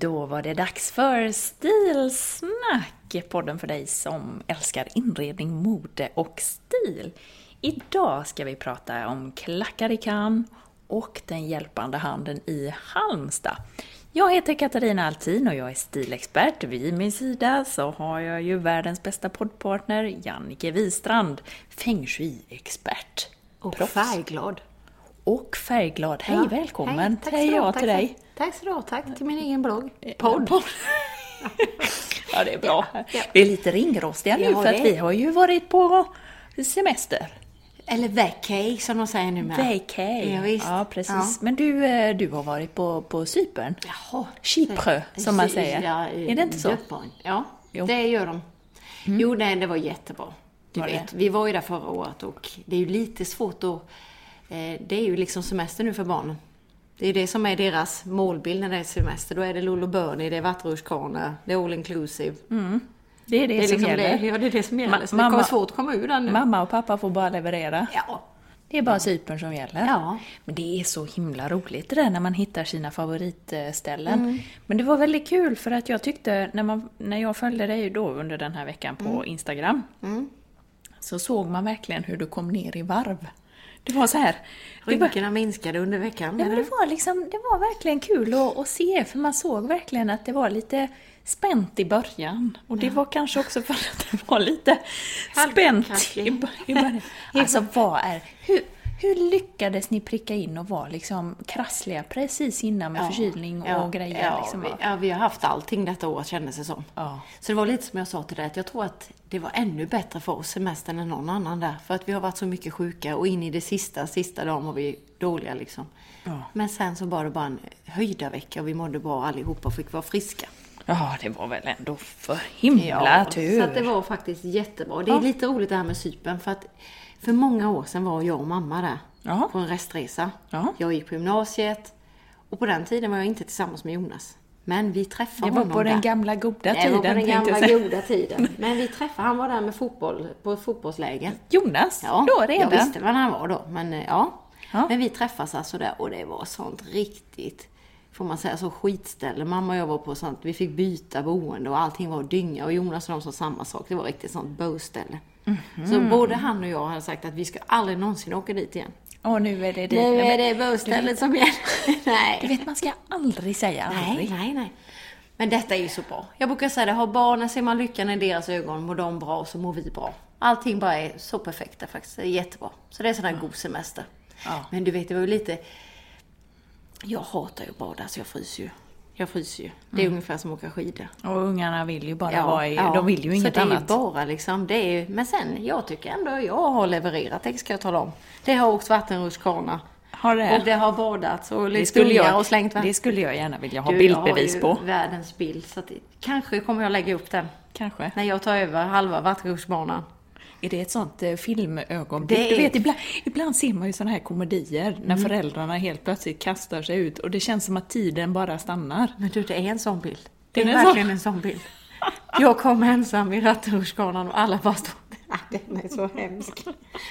Då var det dags för Stilsnack! Podden för dig som älskar inredning, mode och stil. Idag ska vi prata om klackar i Cannes och den hjälpande handen i Halmstad. Jag heter Katarina Altin och jag är stilexpert. Vid min sida så har jag ju världens bästa poddpartner, Jannike Wistrand, feng shui-expert. Och Proffs. färgglad. Och färgglad. Hej, Ja. välkommen! Hej, tack Hej jag till dig. Tack så du ha, tack till min egen blogg. Podd. Podd. ja, det är bra. Ja, ja. Vi är lite ringrostiga nu Ja, för att vi har ju varit på semester. Eller vacay som de säger numera. Vacay. Ja, visst. Ja, precis. Ja. Men du, eh, du har varit på, på Cypern? Jaha. Chypre, som man säger. Ja, Är det inte så? Ja, Jo. det gör de. Jo, nej, det var jättebra. Du Var det? vet, vi var ju där förra året och det är ju lite svårt att... Eh, det är ju liksom semester nu för barnen. Det är det som är deras målbild när det är semester. Då är det Lolo Bernie, det är vattenrutschkanor, det är all inclusive. Det är det, Det är som liksom gäller. det, ja, det är det som gäller. Ma- så det mamma- kommer svårt att komma ur den nu. Mamma och pappa får bara leverera. Ja. Det är bara Cypern som gäller. Ja. Men det är så himla roligt det där när man hittar sina favoritställen. Mm. Men det var väldigt kul för att jag tyckte, när, man, när jag följde dig då under den här veckan på Mm. Instagram, så såg man verkligen hur du kom ner i varv. Det var så här. Rynkorna minskade under veckan. ja, men det, var liksom, det var verkligen kul att, att se, för man såg verkligen att det var lite spänt i början. Och det var kanske också för att det var lite spänt i, i början. Alltså vad är... Hur, hur lyckades ni pricka in och vara liksom krassliga precis innan med förkylning och ja, grejer? Ja, liksom, vi, ja, vi har haft allting detta år kändes det som. Ja. Så det var lite som jag sa till dig, att jag tror att det var ännu bättre för oss semestern än någon annan där. För att vi har varit så mycket sjuka och in i det sista, sista dagen var vi dåliga liksom. Ja. Men sen så var det bara en höjda vecka och vi mådde bra allihopa och fick vara friska. ja, det var väl ändå för himla tur. Så det var faktiskt jättebra. Det är lite roligt det här med Cypern för att för många år sedan var jag och mamma där Ja. på en restresa. Ja. Jag gick på gymnasiet och på den tiden var jag inte tillsammans med Jonas. Men vi träffade Det var honom på den där. gamla goda Det tiden. var på den gamla goda tiden. Men vi träffade, han var där med fotboll, på ett fotbollsläger. Jonas, Ja, då redan? jag visste vem han var då. Men eh, ja. Ja. Men vi träffades alltså där och det var sånt riktigt, får man säga så, skitställe. Mamma och jag var på sånt, vi fick byta boende och allting var dynga. Och Jonas och de sa samma sak, det var riktigt sånt boställe. Mhm. Så både han och jag hade sagt att vi ska aldrig någonsin åka dit igen. Och nu är det dit. Nu är det bostället som gäller. nej. Du vet, man ska aldrig säga aldrig. Nej, nej, nej. Men detta är ju så bra. Jag brukar säga det, har barnen ser man lyckan i deras ögon, mår de bra så mår vi bra. Allting bara är så perfekta faktiskt. Det är jättebra. Så det är sån här god semester. Ja. Men du vet, det var ju lite... Jag hatar ju att bada så jag fryser ju. Jag fryser ju. Det är ungefär som att åka skidor. Och ungarna vill ju bara vara i, ja. de vill ju inget så det annat. är ju bara liksom, det är men sen, jag tycker ändå jag har levererat, det ska jag tala om. Det har åkt vattenrutschkana. Har det? Och det har badats och det lite jag, och slängt vatten. det skulle jag gärna vilja ha Du, bildbevis jag på. har ju världens bild, så att kanske kommer jag lägga upp den. Kanske. När jag tar över halva vattenrutschbanan. Är det ett sånt eh, filmögonblick? Det Du är- vet, ibland, ibland ser man ju såna här komedier när Mm. föräldrarna helt plötsligt kastar sig ut och det känns som att tiden bara stannar. Men du, det är en sån bild. Det är, Är det så? verkligen en sån bild. Jag kom ensam i rattrutschkanan och alla bara stod Ah, Den är så hemsk.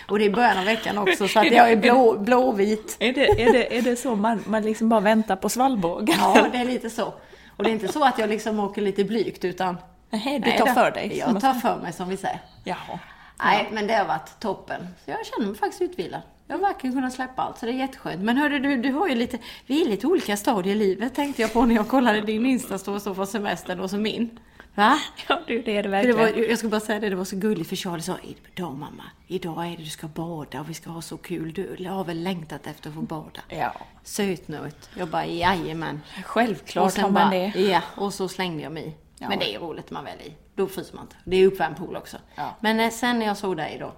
Och det är början av veckan också så att jag är blå, blåvit. Är det, är, det, är det så man, man liksom bara väntar på svallvågen? Ja, det är lite så. Och det är inte så att jag liksom åker lite blygt utan Nej, du tar för dig. Jag tar för mig som vi säger. Jaha. Nej, men det har varit toppen. Så jag känner mig faktiskt utvilad. Jag har verkligen kunnat släppa allt, så det är jätteskönt. Men hörru, du, du har ju lite, vi är lite olika stadier i livet tänkte jag på när jag kollade din Insta-story så från semestern och så min. Va? Ja, du, det är det verkligen. det var, jag ska bara säga det, det var så gulligt för Charlie sa idag mamma, idag är det du ska bada och vi ska ha så kul. Du har väl längtat efter att få bada? Ja, Sötnöt. Jag bara jajamän. självklart har man bara, det. Ja, och så slängde jag mig. Ja. Men det är roligt när man väl är i. Då fryser man inte. Det är uppvärmd pool också. Ja. Mm. Men eh, sen när jag såg dig då,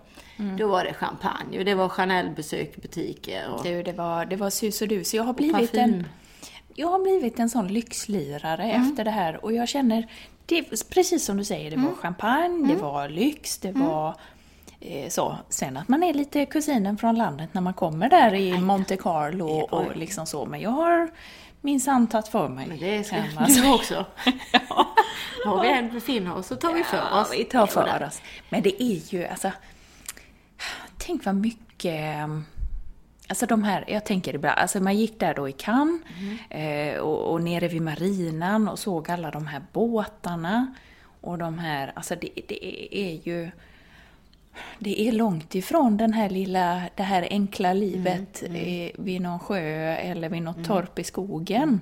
då var det champagne och det var Chanel-besök butiker. Och, Du, det var, det var sus och dus. Jag har blivit en, jag har blivit en sån lyxlirare Mm. efter det här och jag känner, det precis som du säger, det var Mm. champagne, det var lyx, det var eh, så. Sen att man är lite kusinen från landet när man kommer där i Monte Carlo och liksom så. Men jag har minsann tagit för mig. men det ska säga. du också. Var vi än befinner oss så tar vi för Ja, oss. vi tar för oss. Men det är ju alltså... Tänk vad mycket... Alltså de här, jag tänker ibland, alltså man gick där då i Cannes eh, och, och nere vid marinan och såg alla de här båtarna. Och de här, alltså det, det är ju... Det är långt ifrån den här lilla, det här enkla livet eh, vid någon sjö eller vid något torp i skogen.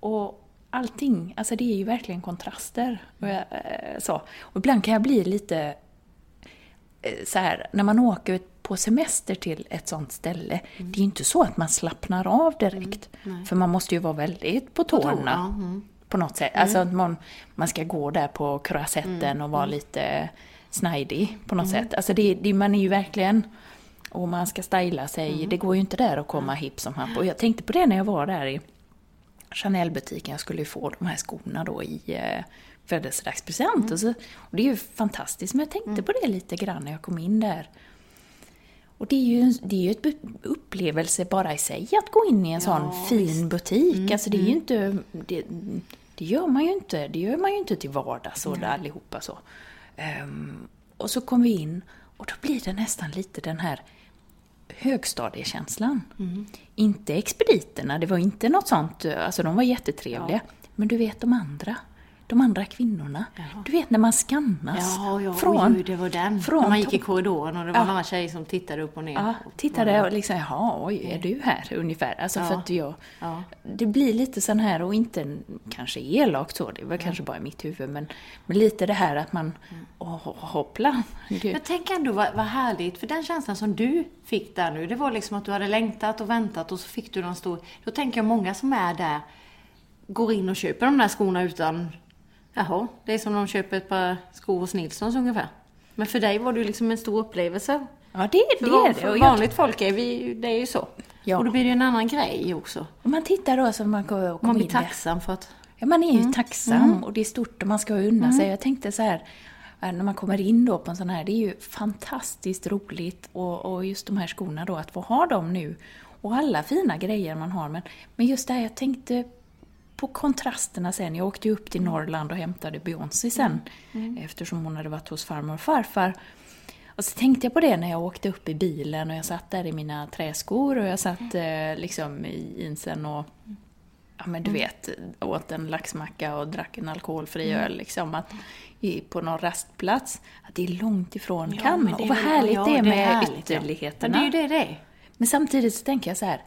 Och allting, alltså det är ju verkligen kontraster. Och, jag, eh, så. och ibland kan jag bli lite eh, så här, när man åker på semester till ett sånt ställe, det är ju inte så att man slappnar av direkt. För man måste ju vara väldigt på tårna. tårna, mm. På något sätt. Alltså att man, man ska gå där på croisetten och vara lite snajdig på något sätt. Alltså det, det, man är ju verkligen... Och man ska styla sig. Det går ju inte där att komma hipp som happ. Och jag tänkte på det när jag var där i Chanel-butiken. Jag skulle ju få de här skorna då i eh, födelsedagspresent. Och, så, och det är ju fantastiskt. Men jag tänkte på det lite grann när jag kom in där. Och det är ju, det är ju ett upplevelse bara i sig att gå in i en sån fin butik. Alltså det är ju inte... Det, det gör man ju inte. Det gör man ju inte till vardags och allihopa så. Ehm, och så kom vi in och då blir det nästan lite den här högstadiekänslan. Inte expediterna, det var inte något sånt, alltså de var jättetrevliga. Men du vet de andra, de andra kvinnorna. Du vet när man skannas. Ja, ja, från, oj, det var den. från När man gick i korridoren och det var Ja. några tjejer som tittade upp och ner. Ja, tittade och liksom, jaha, oj, är du här ungefär? Alltså för Ja. att jag, Ja. det blir lite sån här och inte kanske elakt så, det var kanske bara i mitt huvud, men, men lite det här att man, åh, hoppla. Du, Jag tänker ändå vad, vad härligt, för den känslan som du fick där nu, det var liksom att du hade längtat och väntat och så fick du någon stor... Då tänker jag många som är där går in och köper de där skorna utan... Jaha, det är som de köper ett par skor hos Nilssons ungefär. Men för dig var det ju liksom en stor upplevelse. ja, det, För, det van- är det. för vanligt folk är vi, det är ju så. Ja. Och då blir det ju en annan grej också. och man tittar då så man kommer kom Man blir in tacksam för att... Ja, man är ju Mm. tacksam och det är stort och man ska unna sig. Jag tänkte så här, eh, när man kommer in då på en sån här, det är ju fantastiskt roligt och, och just de här skorna då, att få ha dem nu. Och alla fina grejer man har. Men, men just det här, jag tänkte på kontrasterna sen. Jag åkte ju upp till Norrland och hämtade Beyoncé sen, eftersom hon hade varit hos farmor och farfar. Och så tänkte jag på det när jag åkte upp i bilen och jag satt där i mina träskor och jag satt eh, liksom i insen och ja men du vet, åt en laxmacka och drack en alkoholfri öl liksom. Att, i, på någon rastplats. Att det är långt ifrån Ja, det Och vad är- härligt ja, det är med härligt, ja. ytterligheterna. Men det är ju det det. Men samtidigt så tänker jag så här.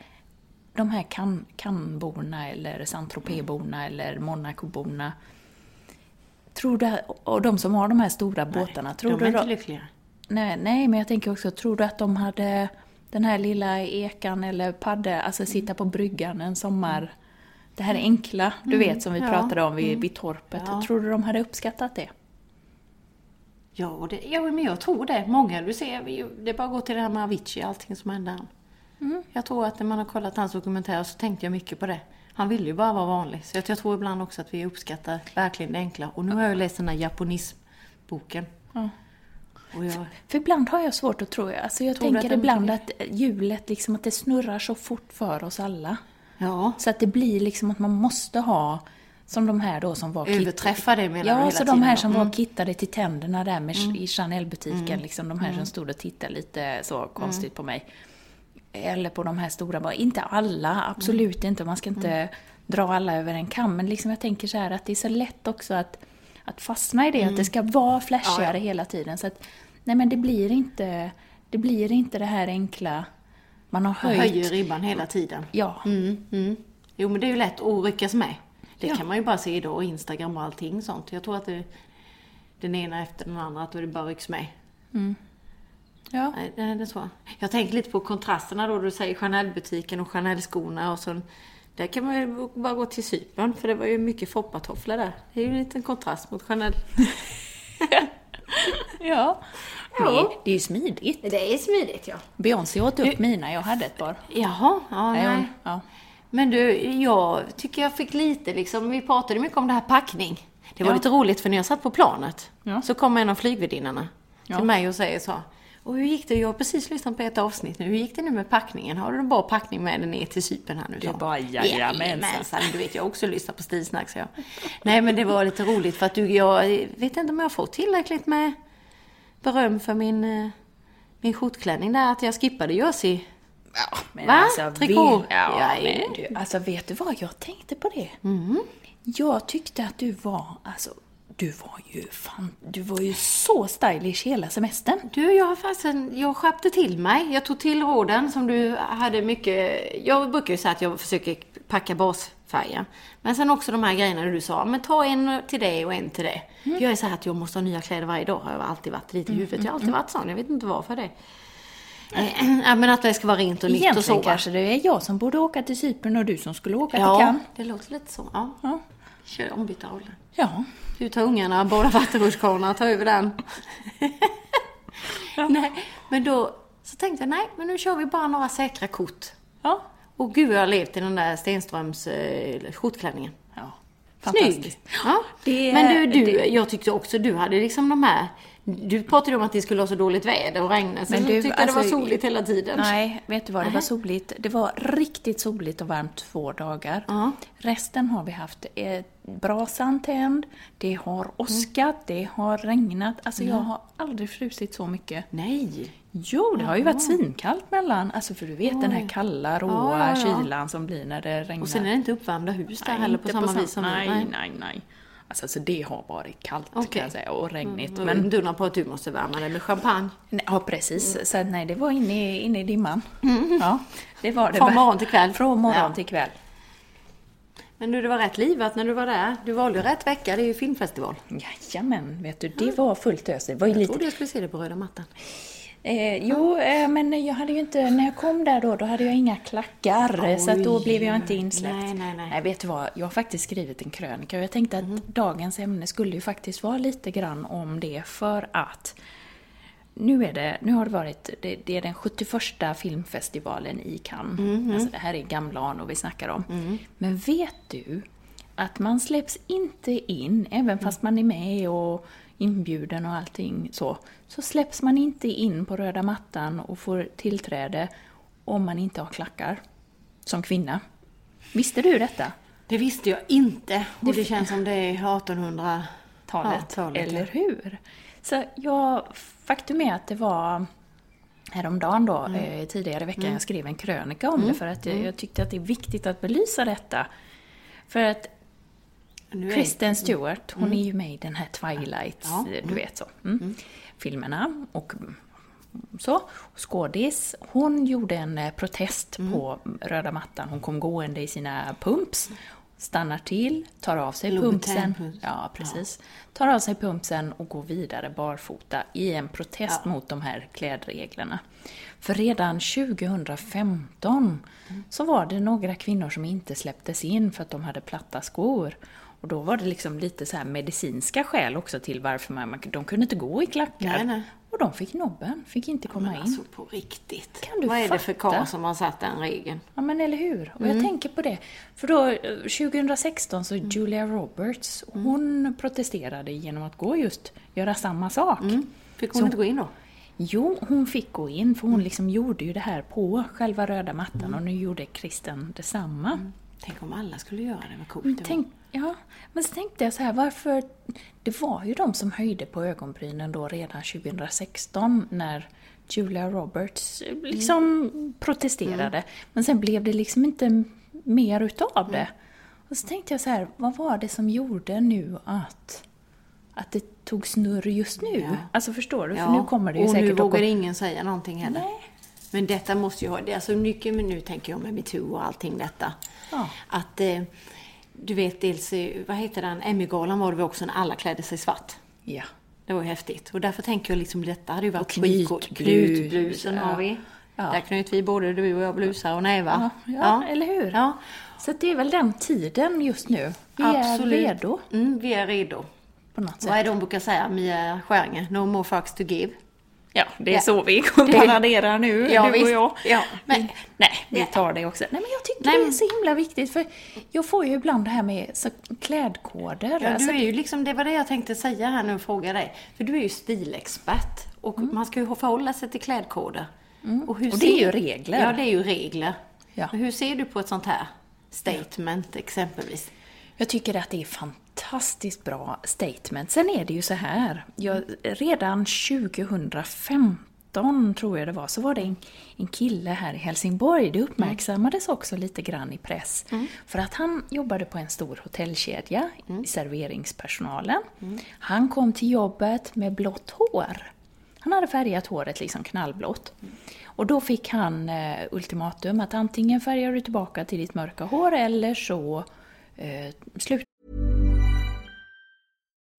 De här Cannes- Cannes-borna eller Saint-Tropez-borna eller Monaco-borna. Tror du, och de som har de här stora båtarna, tror de du är inte lyckliga. Nej, nej, men jag tänker också, tror du att de hade den här lilla ekan eller padde, alltså sitta på bryggan en sommar, det här enkla, du vet som vi ja, pratade om vid, vid torpet. Ja. Tror du de hade uppskattat det? Ja, det, ja, men jag tror det. Många, du ser, det är bara att gå till det här med Avicii, allting som hände han. Mm. Jag tror att när man har kollat hans dokumentär så tänkte jag mycket på det. Han ville ju bara vara vanlig. Så jag, tror ibland också att vi uppskattar verkligen det enkla. Och nu har jag läst den här japonism-boken. Ja. Och jag, För ibland har jag svårt att tro, alltså jag Tror tänker ibland att hjulet liksom, att det snurrar så fort för oss alla. ja, Så att det blir liksom att man måste ha Som de här då som var Överträffa det menar Ja, så de här då? som Mm. var kittade till tänderna där med, i Chanel-butiken, liksom de här som stod och tittade lite så konstigt på mig. Eller på de här stora, bara, inte alla, absolut inte, man ska inte dra alla över en kam, men liksom jag tänker så här att det är så lätt också att, att fastna i det, att det ska vara flashigare hela tiden. Så att, nej men det blir inte, det blir inte det här enkla, man har Man höjt. höjer ribban hela tiden. Ja, Mm, mm. Jo, men det är ju lätt att ryckas med. Det Ja. kan man ju bara se idag, Instagram och allting sånt. Jag tror att det, den ena efter den andra, att det bara rycks med. Ja. Nej, det är så. Jag tänker lite på kontrasterna då, du säger Chanel-butiken och Chanel-skorna och så där kan man ju bara gå till Cypern, för det var ju mycket foppatofflor där. Det är ju en liten kontrast mot Chanel. ja. Ja. Det, det är ju smidigt. Det är smidigt, ja. Beyoncé åt upp mina, jag hade ett par. Jaha, ja, Nej, Ja. Men du, jag tycker jag fick lite liksom, vi pratade mycket om det här packning. Det var Ja. lite roligt för när jag satt på planet Ja. så kom en av flygvärdinnorna Ja. till mig och säger så. Och hur gick det? Jag har precis lyssnat på ett avsnitt nu. Hur gick det nu med packningen? Har du en bra packning med dig ner till Cypern här nu? Det är bara jajamensan. Du vet, jag har också lyssnat på Stilsnack så jag. Nej men det var lite roligt för att du, jag vet inte om jag har fått tillräckligt med beröm för min, eh, min skjortklänning där. Att jag skippade Jersey. Ja, men Va? alltså, Trikå? Vet, ja, men du, alltså vet du vad jag tänkte på det? Mm. Jag tyckte att du var, alltså, du var ju fan, du var ju så stylish hela semestern. Du, jag har faktiskt en, jag skärpte till mig. Jag tog till råden som du hade mycket. Jag brukar ju säga att jag försöker packa basfärger. Men sen också de här grejerna du sa, men ta en till det och en till det. Mm. Jag är så här att jag måste ha nya kläder varje dag, har jag alltid varit lite i huvudet. Jag har alltid varit sån, jag vet inte varför det. Ja, men att det ska vara rent och nytt och så. Egentligen kanske det är jag som borde åka till Cypern och du som skulle åka till Ja, Cannes. det låter lite så. Ja. Ja. Kör ombytta roller. Ja. Tar ungarna, båda vattenrutschkanorna, tar över den. nej, men då så tänkte jag, nej, men nu kör vi bara några säkra kort. Ja. Och gud, jag har levt i den där Stenströms eh, skjortklänningen. ja. Snygg! Ja. Det- men du, du det- jag tyckte också du hade liksom de här... Du pratade om att det skulle ha så dåligt väder och regna, du tyckte det var alltså, soligt hela tiden. Nej, vet du vad? Det var soligt. Det var riktigt soligt och varmt två dagar. Ja. Resten har vi haft eh, brasan tänd, det har åskat, det har regnat. Alltså jag har aldrig frusit så mycket. Nej! Jo, det har ju varit svinkallt mellan, alltså för du vet den här kalla, råa Ja, ja, ja. kylan som blir när det regnar. Och sen är det inte uppvärmda hus där Nej, heller på samma sam- vis som vi. Nej, nej, nej. Alltså, så det har varit kallt Okej. kan jag säga och regnigt. Men Men, du på att du måste värma dig med champagne. nej, ja, precis. Så nej, det var inne, i- inne i dimman. Ja, det var det. Från morgon till kväll. Från morgon Ja. till kväll. Men du, det var rätt livat när du var där. Du valde rätt vecka, det är ju filmfestival. Jajamän, vet du, det var fullt ös. Det var ju Jag lite... trodde jag skulle se det på röda mattan. Eh, jo, eh, men jag hade ju inte, när jag kom där då, då hade jag inga klackar. så att då Oj. blev jag inte insläppt. Nej, nej, nej. Nej, vet du vad? Jag har faktiskt skrivit en krönika och jag tänkte att dagens ämne skulle ju faktiskt vara lite grann om det för att nu, är det, nu har det varit, det, det är den 71 filmfestivalen i Cannes. Alltså det här är gamla anor vi snackar om. Men vet du att man släpps inte in, även fast man är med och inbjuden och allting så, så släpps man inte in på röda mattan och får tillträde om man inte har klackar. Som kvinna. Visste du detta? Det visste jag inte. Och det känns som det är 1800 talet, Ja, talet, eller hur? Så jag, faktum är att det var häromdagen då, Mm. eh, tidigare i veckan, jag skrev en krönika om det för att jag, jag tyckte att det är viktigt att belysa detta. För att Nu Kristen Stewart, hon är ju med i den här Twilight, Ja. du vet så. Mm. Filmerna och så. Skådis, hon gjorde en eh, protest på röda mattan. Hon kom gående i sina pumps, stannar till, tar av sig pumpsen. pumps. Ja, precis. Tar av sig pumpsen och går vidare barfota i en protest mot de här klädreglerna. För redan 2015 så var det några kvinnor som inte släpptes in för att de hade platta skor. Och då var det liksom lite så medicinska skäl också till varför man, de kunde inte gå i klackar. Nej, nej. Och de fick nobben, fick inte komma Men in. alltså på riktigt. Kan du Vad är det för fatta? karl som har satt den regeln? Ja men eller hur? Och Mm. jag tänker på det. För då, eh, 2016 så Julia Roberts, Mm. hon protesterade genom att gå just göra samma sak. Fick hon Så- inte gå in då? Jo, hon fick gå in för hon Mm. liksom gjorde ju det här på själva röda mattan och nu gjorde Kristen detsamma. Tänk om alla skulle göra det, vad coolt Men det var. tänk, Ja, men så tänkte jag så här, varför... Det var ju de som höjde på ögonbrynen då redan 2016 när Julia Roberts liksom protesterade. Men sen blev det liksom inte mer utav det. Och så tänkte jag så här, vad var det som gjorde nu att, att det tog snurr just nu? Ja. Alltså förstår du? För Ja, nu kommer det ju och säkert nu att vågar ingen säga någonting heller. Nej. Men detta måste ju ha, alltså mycket, men nu tänker jag med metoo och allting detta. Ja. Att, eh, du vet dels, vad heter den, Emmygalan var det också när alla klädde sig svart. Ja. Det var ju häftigt. Och därför tänker jag liksom, detta hade ju varit skitcoolt. Knutblusen har vi. Ja. Där knöt vi både du och jag blusar och nävar. Ja, ja, eller hur? Ja, Så det är väl den tiden just nu. Vi absolut. är redo Mm, vi är redo. på något sätt. Vad är det hon brukar säga, Mia Skäringer? No more fucks to give. Ja, det är Ja. så vi paraderar nu, Ja, du och visst. jag. Ja, men- Nej, vi tar det också. Nej, men jag tycker Nej, det är så himla viktigt, för jag får ju ibland det här med så, klädkoder. Ja, Alltså, du är ju liksom, det var det jag tänkte säga här nu och fråga dig. För du är ju stilexpert och man ska ju förhålla sig till klädkoder. Och, Mm. Och det är ju regler. Ja, det är ju regler. Ja. Hur ser du på ett sånt här statement exempelvis? Jag tycker att det är fantastiskt bra statement. Sen är det ju så här, jag, redan 2015 tror jag det var, så var det en, en kille här i Helsingborg. Det uppmärksammades också lite grann i press. För att han jobbade på en stor hotellkedja i serveringspersonalen. Han kom till jobbet med blått hår. Han hade färgat håret liksom knallblått. Och då fick han eh, ultimatum att antingen färgar du tillbaka till ditt mörka hår eller så eh, slutar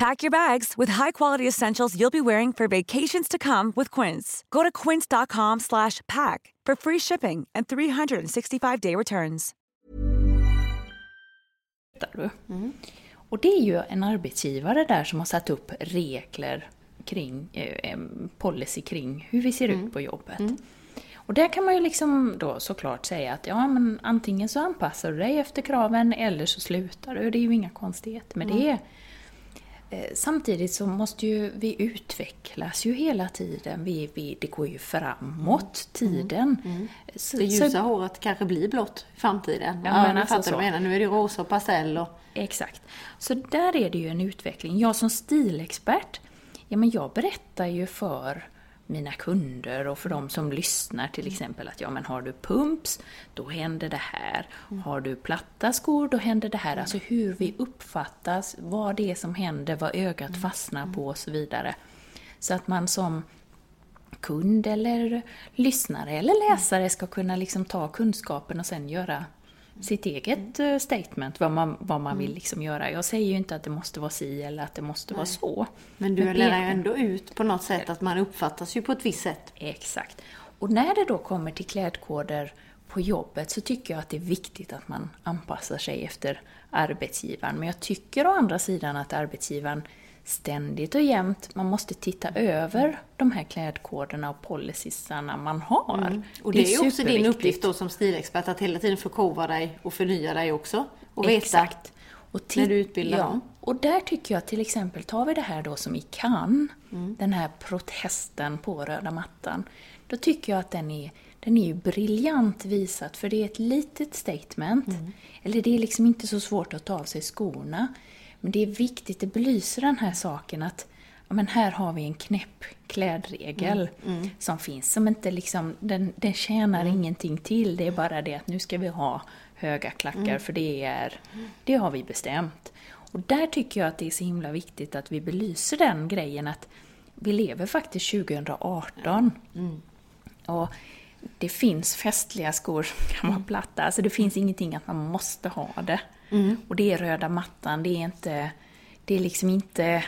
Pack your bags with high-quality essentials you'll be wearing for vacations to come with Quince. Go to quince.com slash pack for free shipping and 365-day returns. du. Och det är ju en arbetsgivare där som har satt upp regler kring, eh, policy kring hur vi ser ut på jobbet. Och där kan man ju liksom då såklart säga att ja, men antingen så anpassar du dig efter kraven eller så slutar du. Det är ju inga konstigheter med det. Eh, Samtidigt så måste ju vi utvecklas ju hela tiden. Vi, vi, det går ju framåt, tiden. Så, Det så- ljusa håret kanske blir blått i framtiden. Ja, Ja, men men alltså fattar så. du menar. Nu är det rosa och pastell och... Exakt. Så där är det ju en utveckling. Jag som stilexpert, ja men jag berättar ju för mina kunder och för de som lyssnar till exempel att ja men har du pumps, då händer det här. Har du platta skor, då händer det här. Alltså hur vi uppfattas, vad det är som händer, vad ögat fastnar på och så vidare. Så att man som kund eller lyssnare eller läsare ska kunna liksom ta kunskapen och sen göra sitt eget eh, statement, vad man, vad man vill liksom göra. Jag säger ju inte att det måste vara si eller att det måste vara så. Men du lär ju ändå ut på något sätt att man uppfattas ju på ett visst sätt. Exakt. Och när det då kommer till klädkoder på jobbet så tycker jag att det är viktigt att man anpassar sig efter arbetsgivaren. Men jag tycker å andra sidan att arbetsgivaren ständigt och jämt, man måste titta över de här klädkoderna och policysarna man har. Mm. Och det, är ju också din uppgift då som stilexpert att hela tiden förkovra dig och förnya dig också. Och veta. Exakt. Och när du utbildar ja, dem. Och där tycker jag till exempel, tar vi det här då som i Cannes, Mm. den här protesten på röda mattan. då tycker jag att den är, den är ju briljant visat, för det är ett litet statement. Mm. Eller det är liksom inte så svårt att ta av sig skorna. Men det är viktigt, det belyser den här saken att ja, men här har vi en knäpp klädregel Mm. som finns, som inte liksom, den, den tjänar ingenting till. Det är bara det att nu ska vi ha höga klackar, för det är, det har vi bestämt. Och där tycker jag att det är så himla viktigt att vi belyser den grejen att vi lever faktiskt 2018. Och det finns festliga skor som kan vara platta, alltså det finns ingenting att man måste ha det. Och det är röda mattan, det är inte, det är liksom inte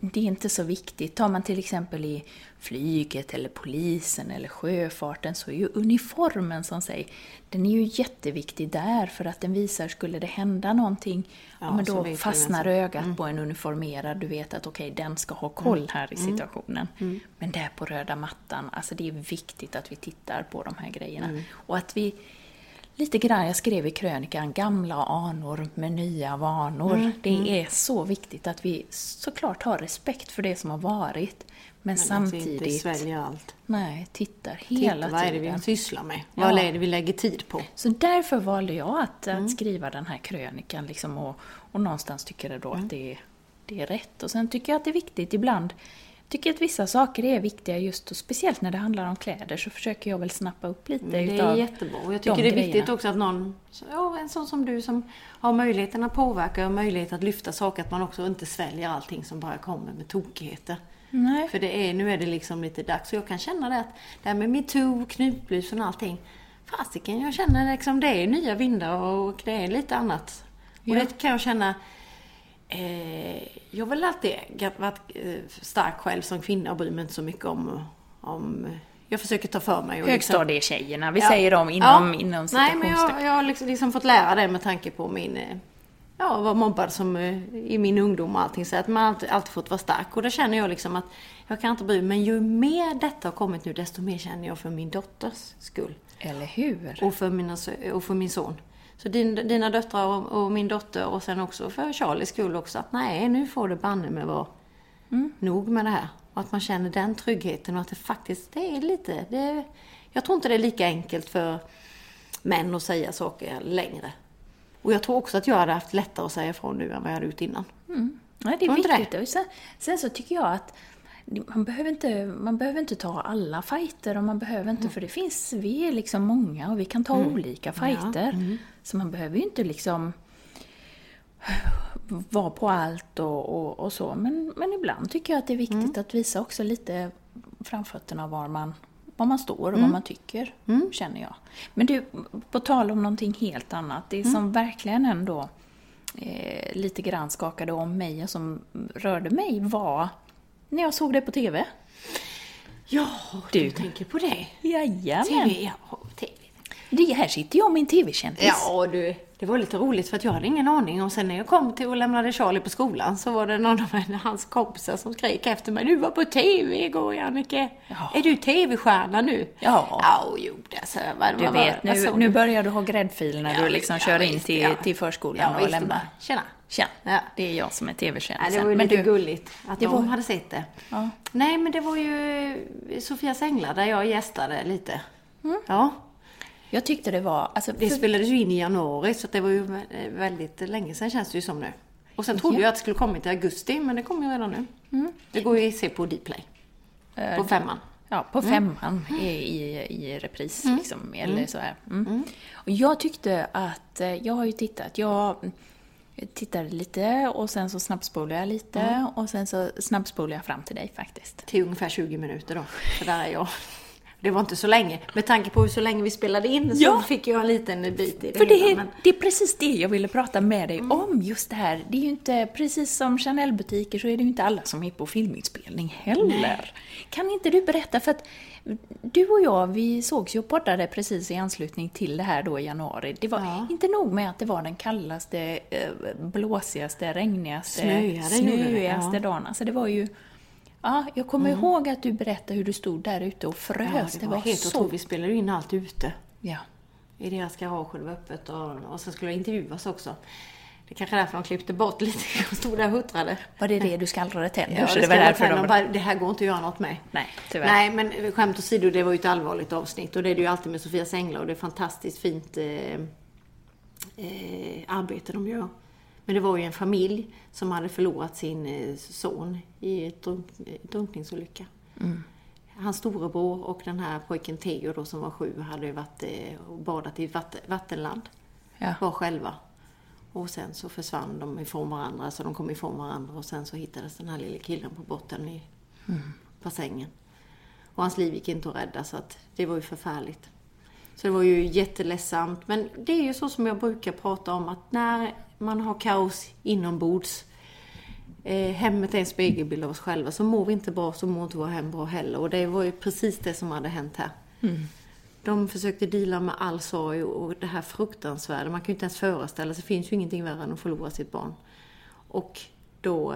det är inte så viktigt. Tar man till exempel i flyget eller polisen eller sjöfarten så är ju uniformen som säger, den är ju jätteviktig där för att den visar, skulle det hända någonting, ja, Ja, men då fastnar vem ögat på en uniformerad, du vet att okej, den ska ha koll här i situationen. Men där på röda mattan, alltså det är viktigt att vi tittar på de här grejerna. Och att vi Lite grann, jag skrev i krönikan, gamla anor med nya vanor. Det är så viktigt att vi såklart har respekt för det som har varit. Men, Men att vi inte samtidigt, sväljer allt. nej, tittar hela Titta, vad är det tiden. vi sysslar med? Ja. Vad är det vi lägger tid på? Så därför valde jag att, Mm. att skriva den här krönikan liksom och, och någonstans tycker jag då Mm. att det är, det är rätt. Och sen tycker jag att det är viktigt ibland, tycker att vissa saker är viktiga just och speciellt när det handlar om kläder så försöker jag väl snappa upp lite Det är jättebra. Och jag de tycker det är viktigt grejerna. också att någon, ja, en sån som du som har möjligheten att påverka och möjlighet att lyfta saker, att man också inte sväljer allting som bara kommer med tokigheter. Nej. För det är, nu är det liksom lite dags. Och jag kan känna det att det här med metoo, knutblusen och allting. Fasiken, jag känner liksom det är nya vindar och det är lite annat. Och Ja. det kan jag känna Eh, jag har väl alltid varit eh, stark själv som kvinna och bryr mig inte så mycket om... om jag försöker ta för mig. Och liksom- Högstadietjejerna, vi Ja. säger dem inom, Ja. inom Nej, men jag, jag har liksom, liksom fått lära det med tanke på min... eh, Ja, var mobbad som eh, i min ungdom och allting. Så att man alltid, alltid fått vara stark. Och då känner jag liksom att jag kan inte bry mig. Men ju mer detta har kommit nu, desto mer känner jag för min dotters skull. Eller hur? Och för, mina, och för min son. Så din, dina döttrar och, och min dotter och sen också för Charlies skull också. Att nej, nu får det banne med vara nog med det här. Och att man känner den tryggheten och att det faktiskt, det är lite, det, jag tror inte det är lika enkelt för män att säga saker längre. Och jag tror också att jag hade haft lättare att säga ifrån nu än vad jag hade gjort innan. Nej, det är viktigt. Och sen, sen så tycker jag att man behöver, inte, man behöver inte ta alla fighter och man behöver inte, för det finns, vi är liksom många och vi kan ta olika fighter. Så man behöver ju inte liksom vara på allt och, och, och så. Men, men ibland tycker jag att det är viktigt att visa också lite framfötterna var man, var man står och vad man tycker, känner jag. Men du, på tal om någonting helt annat. Det som verkligen ändå eh, lite grann skakade om mig och som rörde mig var när jag såg det på TV. Ja, Du. du tänker på det. Jajamän! TV, ja, TV. Det här sitter jag med en TV-kändis. Ja du, det var lite roligt för att jag hade ingen aning. Och sen när jag kom till och lämnade Charlie på skolan så var det någon av hans kompisar som skrek efter mig. Du var på TV igår Jannike. Ja. Är du TV-stjärna nu? Ja. Ja, jo det så vad, Du vet, nu, såg nu börjar du ha gräddfil när Ja, du liksom visst, kör ja, in till, ja. till förskolan Ja, och lämnar. Tjena. Tja, Ja. det är jag som är Ja, TV-kändisen. det var ju Men lite du, gulligt att det de var- hade sett det. Ja. Nej, men det var ju Sofias Änglar där jag gästade lite. Ja, jag tyckte det var... Alltså, det för- spelades ju in i januari så det var ju väldigt länge sedan känns det ju som nu. Och sen trodde Ja. jag att det skulle kommit i augusti, men det kommer ju redan nu. Det går ju att se på Dplay. Eh, På femman. Ja, på femman i, i, i repris. Liksom, eller så här. Mm. Och jag tyckte att, eh, jag har ju tittat, jag tittade lite och sen så snabbspolade jag lite och sen så snabbspolade jag fram till dig faktiskt. Till ungefär 20 minuter då. För där är jag. Det var inte så länge. Med tanke på hur så länge vi spelade in så Ja. fick jag en liten bit i det För det hela, är, men- det är precis det jag ville prata med dig om, just det här. Det är ju inte, precis som Chanel-butiker så är det ju inte alla som är på filminspelning heller. Kan inte du berätta, för att du och jag, vi sågs ju och poddade precis i anslutning till det här då i januari. Det var Ja. inte nog med att det var den kallaste, eh, blåsigaste, regnigaste, det, snöigaste ja. dagen. Alltså det var ju... Ja, jag kommer ihåg att du berättade hur du stod där ute och frös. Ja, det var helt så... otroligt. Vi spelade in allt ute. Ja. I deras garage och det var öppet och, och sen skulle jag intervjuas också. Det är kanske är därför de klippte bort lite. Jag stod där och huttrade. Var det det du skallrade tänder? Ja, så det, det var därför de... bara, det här går inte att göra något med. Nej, tyvärr. Nej, men skämt åsido, det var ju ett allvarligt avsnitt. Och det är det ju alltid med Sofias Änglar och det är fantastiskt fint eh, eh, arbete de gör. Men det var ju en familj som hade förlorat sin eh, son i ett drunk, eh, drunkningsolycka. Hans storebror och den här pojken Theo då som var sju hade varit eh, badat i vatten, vattenland. Ja. Var själva. Och sen så försvann de ifrån varandra, så de kom ifrån varandra och sen så hittades den här lilla killen på botten i bassängen. Och hans liv gick inte att rädda så att det var ju förfärligt. Så det var ju jätteledsamt. Men det är ju så som jag brukar prata om att när man har kaos inombords, eh, hemmet är en spegelbild av oss själva, så mår vi inte bra så mår inte våra hem bra heller. Och det var ju precis det som hade hänt här. De försökte dela med all sorg och det här fruktansvärda. Man kan ju inte ens föreställa sig, det finns ju ingenting värre än att förlora sitt barn. Och då...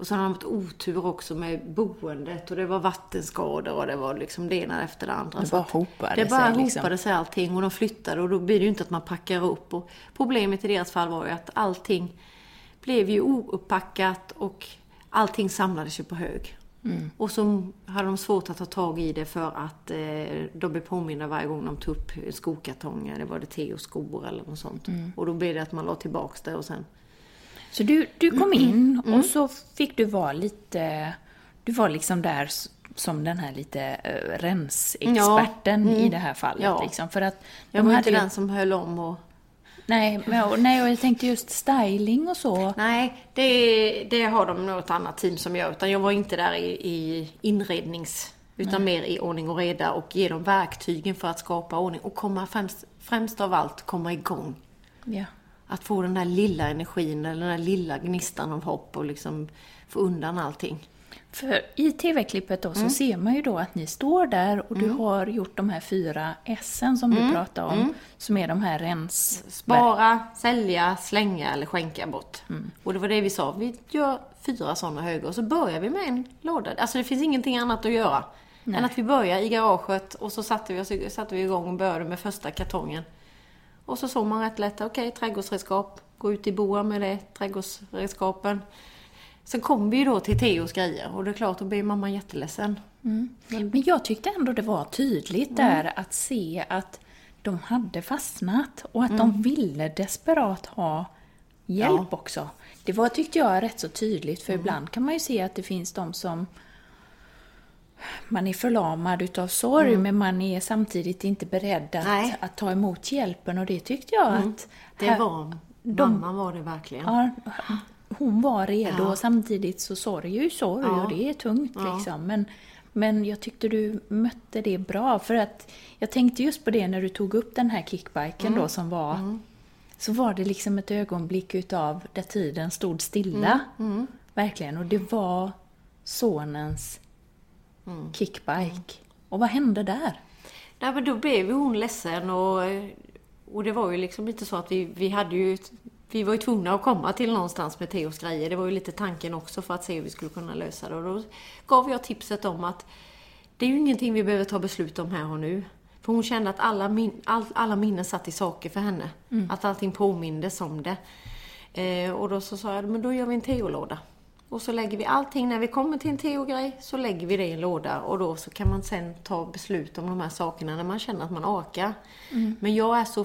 Och så har de haft otur också med boendet och det var vattenskador och det var liksom det ena efter det andra. Det bara hopade Det bara sig, liksom. hopade sig allting och de flyttade och då blir det ju inte att man packar upp. Och problemet i deras fall var ju att allting blev ju ouppackat och allting samlades ju på hög. Mm. Och så hade de svårt att ta tag i det för att eh, de blev påminda varje gång de tog upp skokartonger. Det var det Teos skor eller något sånt. Mm. Och då blev det att man la tillbaks det och sen... Så du, du kom in Mm. och så fick du vara lite... Du var liksom där som den här lite uh, rensexperten Ja, mm. i det här fallet. Ja. Liksom, för att Jag var inte ju- den som höll om och... Nej, men, och- nej, och jag tänkte just styling och så. Nej, det, det har de något annat team som gör. Utan jag var inte där i, i inrednings... Utan mer i ordning och reda och ge dem verktygen för att skapa ordning. Och komma främst, främst av allt komma igång. Ja. Att få den där lilla energin, eller den där lilla gnistan av hopp och liksom få undan allting. För i tv-klippet då så Mm. ser man ju då att ni står där och du har gjort de här fyra S'en som Mm. du pratade om. Som är de här rens... Spara, sälja, slänga eller skänka bort. Mm. Och det var det vi sa, vi gör fyra sådana höger och så börjar vi med en låda. Alltså det finns ingenting annat att göra. Än att vi börjar i garaget och så satte vi, oss, satte vi igång och började med första kartongen. Och så såg man rätt lätt, okej trädgårdsredskap, gå ut i boa med det, trädgårdsredskapen. Sen kom vi ju då till Teos grejer och det är klart, då blir mamma jätteledsen. Men jag tyckte ändå det var tydligt där att se att de hade fastnat och att de ville desperat ha hjälp Ja. också. Det var, tyckte jag, rätt så tydligt för ibland kan man ju se att det finns de som man är förlamad utav sorg men man är samtidigt inte beredd att, att ta emot hjälpen och det tyckte jag att Det var, de- mamma var det verkligen. Ja, hon var redo Ja. och samtidigt så sorg är ju sorg Ja. och det är tungt Ja. liksom. Men, men jag tyckte du mötte det bra för att jag tänkte just på det när du tog upp den här kickbiken Mm. då som var så var det liksom ett ögonblick utav där tiden stod stilla. Mm. Verkligen. Och det var sonens Mm. kickbike. Och vad hände där? Nej, men då blev hon ledsen och, och det var ju liksom lite så att vi, vi hade ju vi var ju tvungna att komma till någonstans med Theos grejer. Det var ju lite tanken också för att se hur vi skulle kunna lösa det. Och då gav jag tipset om att det är ju ingenting vi behöver ta beslut om här och nu. För hon kände att alla, min, all, alla minnen satt i saker för henne. Att allting påmindes om det. Eh, och då så sa jag, men då gör vi en Theo-låda. Och så lägger vi allting, när vi kommer till en Theo-grej, så lägger vi det i en låda. Och då så kan man sen ta beslut om de här sakerna när man känner att man orkar. Men jag är så...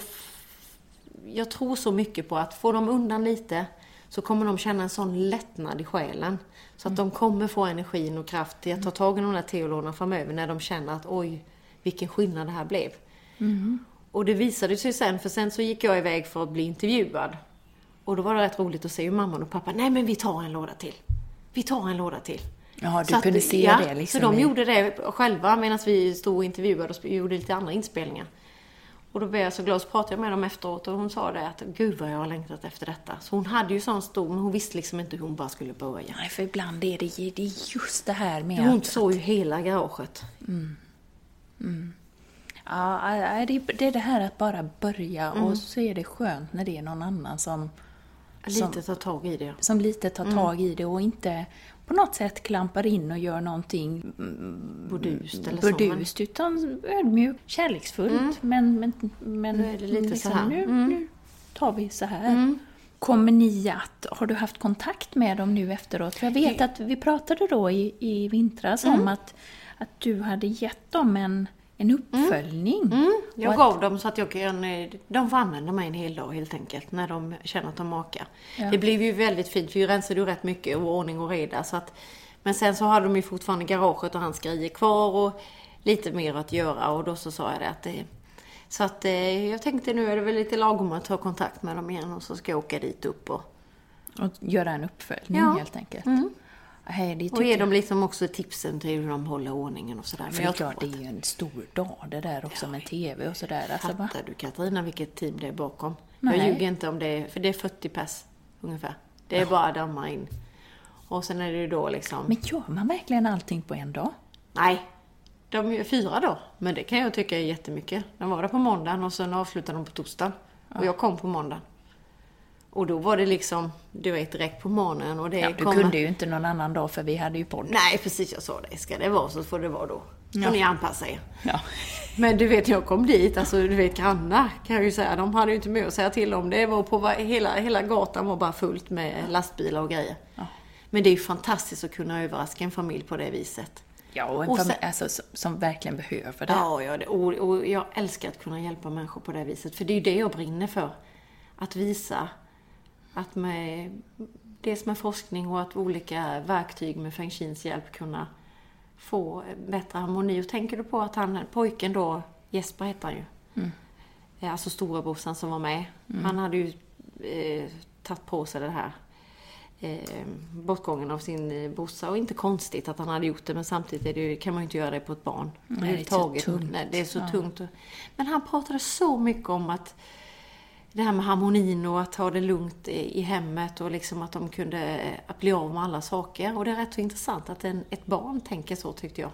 Jag tror så mycket på att få dem undan lite, så kommer de känna en sån lättnad i själen. Så att de kommer få energin och kraft till att ta tag i de där Theo-lådorna framöver när de känner att oj, vilken skillnad det här blev. Och det visade sig sen, för sen så gick jag iväg för att bli intervjuad. Och då var det rätt roligt att se hur mamman och pappa, nej men vi tar en låda till. Vi tar en låda till. Ja, du Så att- kunde se ja, det liksom. Så de gjorde det själva medan vi stod och intervjuade och gjorde lite andra inspelningar. Och då blev jag så glad, så pratade jag med dem efteråt och hon sa det att gud vad jag har längtat efter detta. Så hon hade ju sån stor, men hon visste liksom inte hur hon bara skulle börja. Nej, för ibland är det, det är just det här med Hon att... såg ju hela garaget. Ja, nej, det det är det här att bara börja Mm. och så är det skönt när det är någon annan som, Lite ta tag i det. som lite tar Mm. tag i det och inte på något sätt klampar in och gör någonting Burdust eller så. men- burdust utan ödmjukt, kärleksfullt. Men, men, men Nu är det lite liksom, så här. Nu, Mm. nu tar vi så här. Kommer ni att, har du haft kontakt med dem nu efteråt? För jag vet att vi pratade då i, i vintras Mm. om att, att du hade gett dem en, en uppföljning. Mm, jag Och gav dem så att jag kan, eh, de får använda mig en hel dag helt enkelt när de känner att de makar. Det blev ju väldigt fint för vi rensade ju rätt mycket och ordning och reda. Så att, men sen så hade de ju fortfarande garaget och hans grejer kvar och lite mer att göra och då så sa jag det att det så att eh, jag tänkte nu är det väl lite lagom att ta kontakt med dem igen och så ska jag åka dit upp och, Och göra en uppföljning Ja. helt enkelt. Hej, det och tycker ge jag- dem liksom också tipsen till hur de håller ordningen och sådär. För det är klart, det är ju en stor dag det där också med TV och sådär. Alltså, va? Fattar du Katarina vilket team det är bakom? Nej. Jag ljuger inte om det är, för det är 40 pers ungefär. Det är bara damma in. Och sen är det ju då liksom... Men gör man verkligen allting på en dag? Nej, de är fyra då. Men det kan jag tycka är jättemycket. De var där på måndagen och sen avslutade de på torsdagen. Och jag kom på måndagen. Och då var det liksom, du vet, direkt på morgonen och det Ja, du kommer- kunde ju inte någon annan dag för vi hade ju podd. Nej, precis jag sa det. Ska det vara så får det vara då. Får Ja. ni anpassa er. Ja. Men du vet, jag kom dit, alltså du vet grannar kan jag ju säga, de hade ju inte mycket att säga till om. Det var på hela, hela gatan var bara fullt med lastbilar och grejer. Men det är ju fantastiskt att kunna överraska en familj på det viset. Ja, och en Och sen- familj alltså, som, som verkligen behöver det. Ja, ja det, och, och jag älskar att kunna hjälpa människor på det viset. För det är ju det jag brinner för. Att visa att med, dels med forskning och att olika verktyg med Feng Shins hjälp kunna få bättre harmoni. Och tänker du på att han, pojken då, Jesper heter han ju. Eh, Alltså storebrorsan som var med. Han hade ju eh, tagit på sig det här eh, bortgången av sin eh, brorsa. Och inte konstigt att han hade gjort det, men samtidigt det kan man ju inte göra det på ett barn. det är så tungt. Nej, det är så tungt. Men han pratade så mycket om att det här med harmonin och att ha det lugnt i, hemmet och liksom att de kunde eh, bli av med alla saker. Och det är rätt så intressant att en, ett barn tänker så tyckte jag.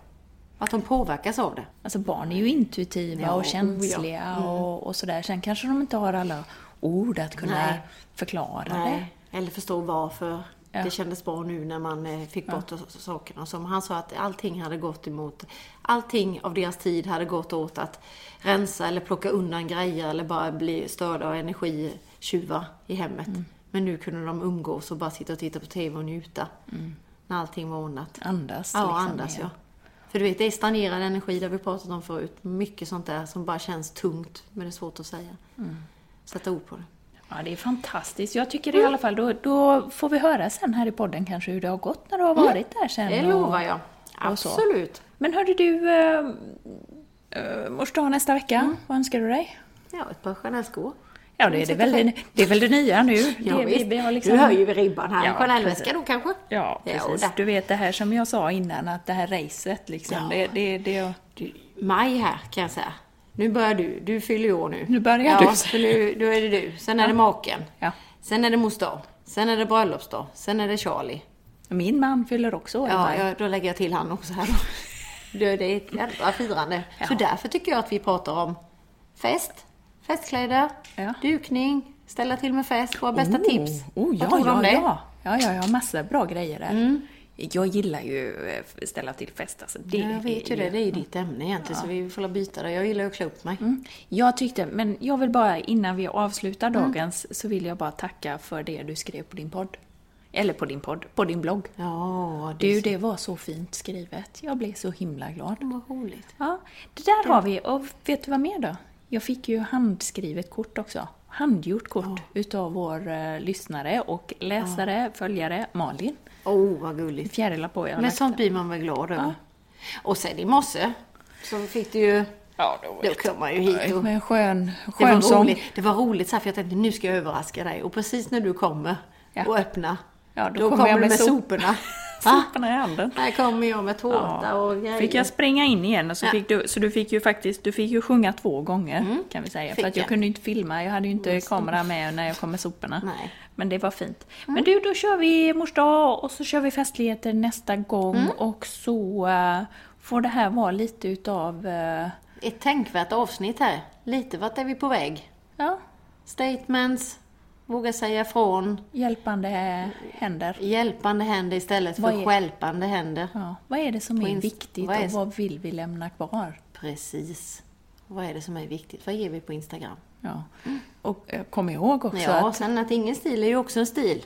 Att de påverkas av det. Alltså barn är ju intuitiva Ja, och oh ja. känsliga och, och sådär. Sen kanske de inte har alla ord att kunna Nej. förklara det. Nej, eller förstå varför Ja. det kändes bra nu när man eh, fick bort sakerna. Som han sa att allting hade gått emot, allting av deras tid hade gått åt att rensa eller plocka undan grejer eller bara bli störda av energitjuvar i hemmet. Mm. Men nu kunde de umgås och bara sitta och titta på TV och njuta. När allting var ordnat. Andas Ja, liksom. andas ja. För du vet, det är stagnerad energi, har vi pratat om förut. Mycket sånt där som bara känns tungt, men det är svårt att säga. Mm. Sätta ord på det. Ja, det är fantastiskt. Jag tycker i alla fall, då, då får vi höra sen här i podden kanske hur det har gått när du har varit där sen. Det lovar jag. Absolut. Men hörde du, äh, äh, mors dag nästa vecka, vad önskar du dig? Ja, ett par Chanel-skor. Ja, det är, det, väl, det, det är väl det nya nu. Ja, det, visst. vi har liksom- Du höjer vi ribban här. Ja, Chanel-väska då kanske? Ja, Ja, precis. där. du vet det här som jag sa innan, att det här racet liksom, Ja. det, det, det, maj här kan jag säga. Nu börjar du. Du fyller ju år nu. Nu börjar ja, du. Så nu, då är det du. Sen är det maken. Ja. Sen är det mors dag. Sen är det bröllopsdag. Sen är det Charlie. Min man fyller också år. Ja, ja, då lägger jag till han också här då. Det är ett jävla firande. Så därför tycker jag att vi pratar om fest, festkläder, Ja. dukning, ställa till med fest. Våra bästa tips. Oh, ja, Vad tror du ja, om det? ja. Ja, ja, jag har massor bra grejer där. Jag gillar ju eh, ställa till fest. Alltså, det Ja, jag vet ju det. Det är ju ditt ämne egentligen, så vi får byta det. Jag gillar att klä upp mig. Mm. Jag tyckte, men jag vill bara innan vi avslutar Mm. dagens så vill jag bara tacka för det du skrev på din podd. Eller på din podd, på din blogg. Ja, det Du, det var så fint skrivet. Jag blev så himla glad. var roligt. Ja, det där har vi. Och vet du vad mer då? Jag fick ju handskrivet kort också. Handgjort kort utav vår eh, lyssnare och läsare, följare, Malin. Åh, oh, vad gulligt. Fjärilar på har Men sånt blir man väl glad över. Och sen i morse så fick du ju... Ja, då Då kom man ju hit och... Med en skön, Det var skön sång. roligt, det var roligt så här, för jag tänkte nu ska jag överraska dig. Och precis när du kommer Ja. och öppnar, Ja, då då, kommer kommer du med med sop- soporna. Va? Soporna i handen. Här kommer jag med tårta och grejer. Fick jag springa in igen och så Ja. fick du, så du fick ju faktiskt, du fick ju sjunga två gånger kan vi säga. Mm. fick För att jag jag. kunde inte filma, jag hade ju inte kamera med när jag kom med soporna. Nej. Mm. Men det var fint. Men du, då kör vi mors dag och så kör vi festligheter nästa gång Mm. och så eh, får det här vara lite utav, eh, Ett tänkvärt avsnitt här. Lite vart är vi på väg? ja, Statements, våga säga från, hjälpande händer. hjälpande händer istället Vad för stjälpande händer. Ja, vad är det som är viktigt vad är- och vad vill vi lämna kvar? Precis. Vad är det som är viktigt? Vad ger vi på Instagram? Ja. Och eh, kom ihåg också Ja, att sen att ingen stil är ju också en stil.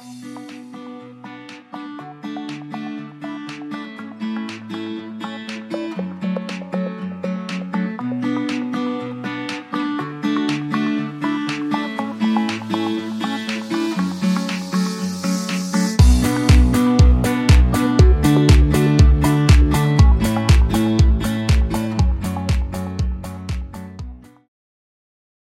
Thank you.